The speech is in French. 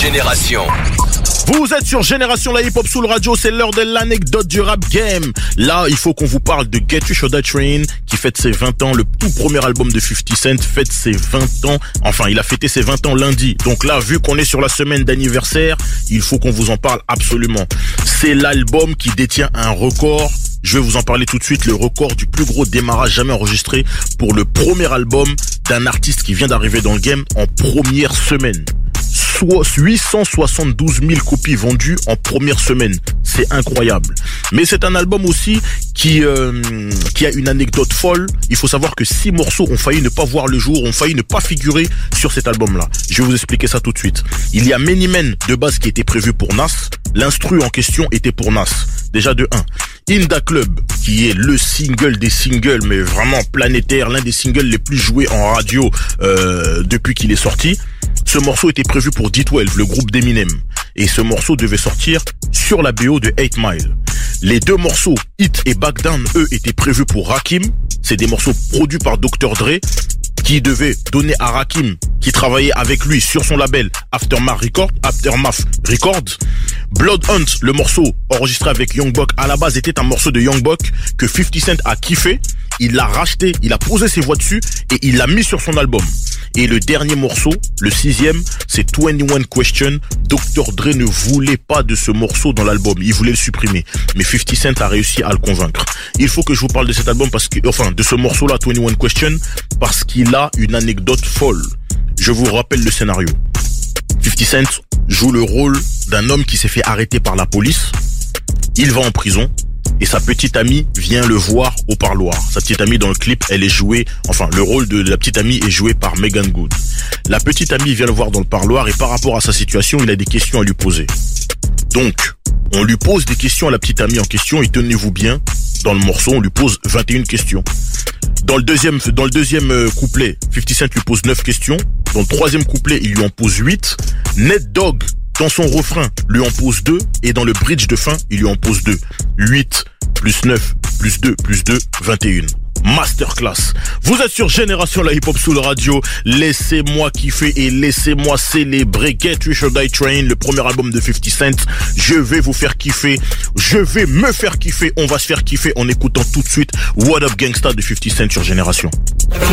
Génération. Vous êtes sur Génération La Hip Hop Soul Radio, c'est l'heure de l'anecdote du rap game. Là, il faut qu'on vous parle de Get You Should Train, qui fête ses 20 ans. Le tout premier album de 50 Cent fête ses 20 ans. Enfin, il a fêté ses 20 ans lundi. Donc là, vu qu'on est sur la semaine d'anniversaire, il faut qu'on vous en parle absolument. C'est l'album qui détient un record je vais vous en parler tout de suite, le record du plus gros démarrage jamais enregistré pour le premier album d'un artiste qui vient d'arriver dans le game en première semaine. 872 000 copies vendues en première semaine. C'est incroyable. Mais c'est un album aussi qui euh, qui a une anecdote folle. Il faut savoir que six morceaux ont failli ne pas voir le jour, ont failli ne pas figurer sur cet album-là. Je vais vous expliquer ça tout de suite. Il y a Many Men de base qui était prévu pour Nas. L'instru en question était pour Nas. Déjà de 1. Inda Club, qui est le single des singles, mais vraiment planétaire, l'un des singles les plus joués en radio euh, depuis qu'il est sorti. Ce morceau était prévu pour D12, le groupe d'Eminem. Et ce morceau devait sortir sur la BO de 8 Mile. Les deux morceaux, Hit et Back Down, eux, étaient prévus pour Rakim. C'est des morceaux produits par Dr. Dre qui devait donner à Rakim, qui travaillait avec lui sur son label Aftermath Records, Aftermath. Blood Hunt, le morceau enregistré avec Young à la base était un morceau de Young que 50 Cent a kiffé. Il l'a racheté, il a posé ses voix dessus et il l'a mis sur son album. Et le dernier morceau, le sixième, c'est 21 Question. Dr. Dre ne voulait pas de ce morceau dans l'album. Il voulait le supprimer. Mais 50 Cent a réussi à le convaincre. Il faut que je vous parle de cet album parce que, enfin, de ce morceau-là, 21 Question, parce qu'il a une anecdote folle. Je vous rappelle le scénario. 50 Cent joue le rôle d'un homme qui s'est fait arrêter par la police. Il va en prison et sa petite amie vient le voir au parloir. Sa petite amie dans le clip, elle est jouée, enfin le rôle de la petite amie est joué par Megan Good. La petite amie vient le voir dans le parloir et par rapport à sa situation, il a des questions à lui poser. Donc, on lui pose des questions à la petite amie en question et tenez-vous bien, dans le morceau, on lui pose 21 questions. Dans le deuxième, dans le deuxième euh, couplet, 50 Cent lui pose 9 questions. Dans le troisième couplet, il lui en pose 8. Net Dog, dans son refrain, lui en pose 2. Et dans le bridge de fin, il lui en pose 2. 8 plus 9 plus 2 plus 2, 21 masterclass. Vous êtes sur Génération La Hip Hop sous le radio. Laissez-moi kiffer et laissez-moi célébrer Get Rich or Die Train, le premier album de 50 Cent. Je vais vous faire kiffer. Je vais me faire kiffer. On va se faire kiffer en écoutant tout de suite What Up Gangsta de 50 Cent sur Génération.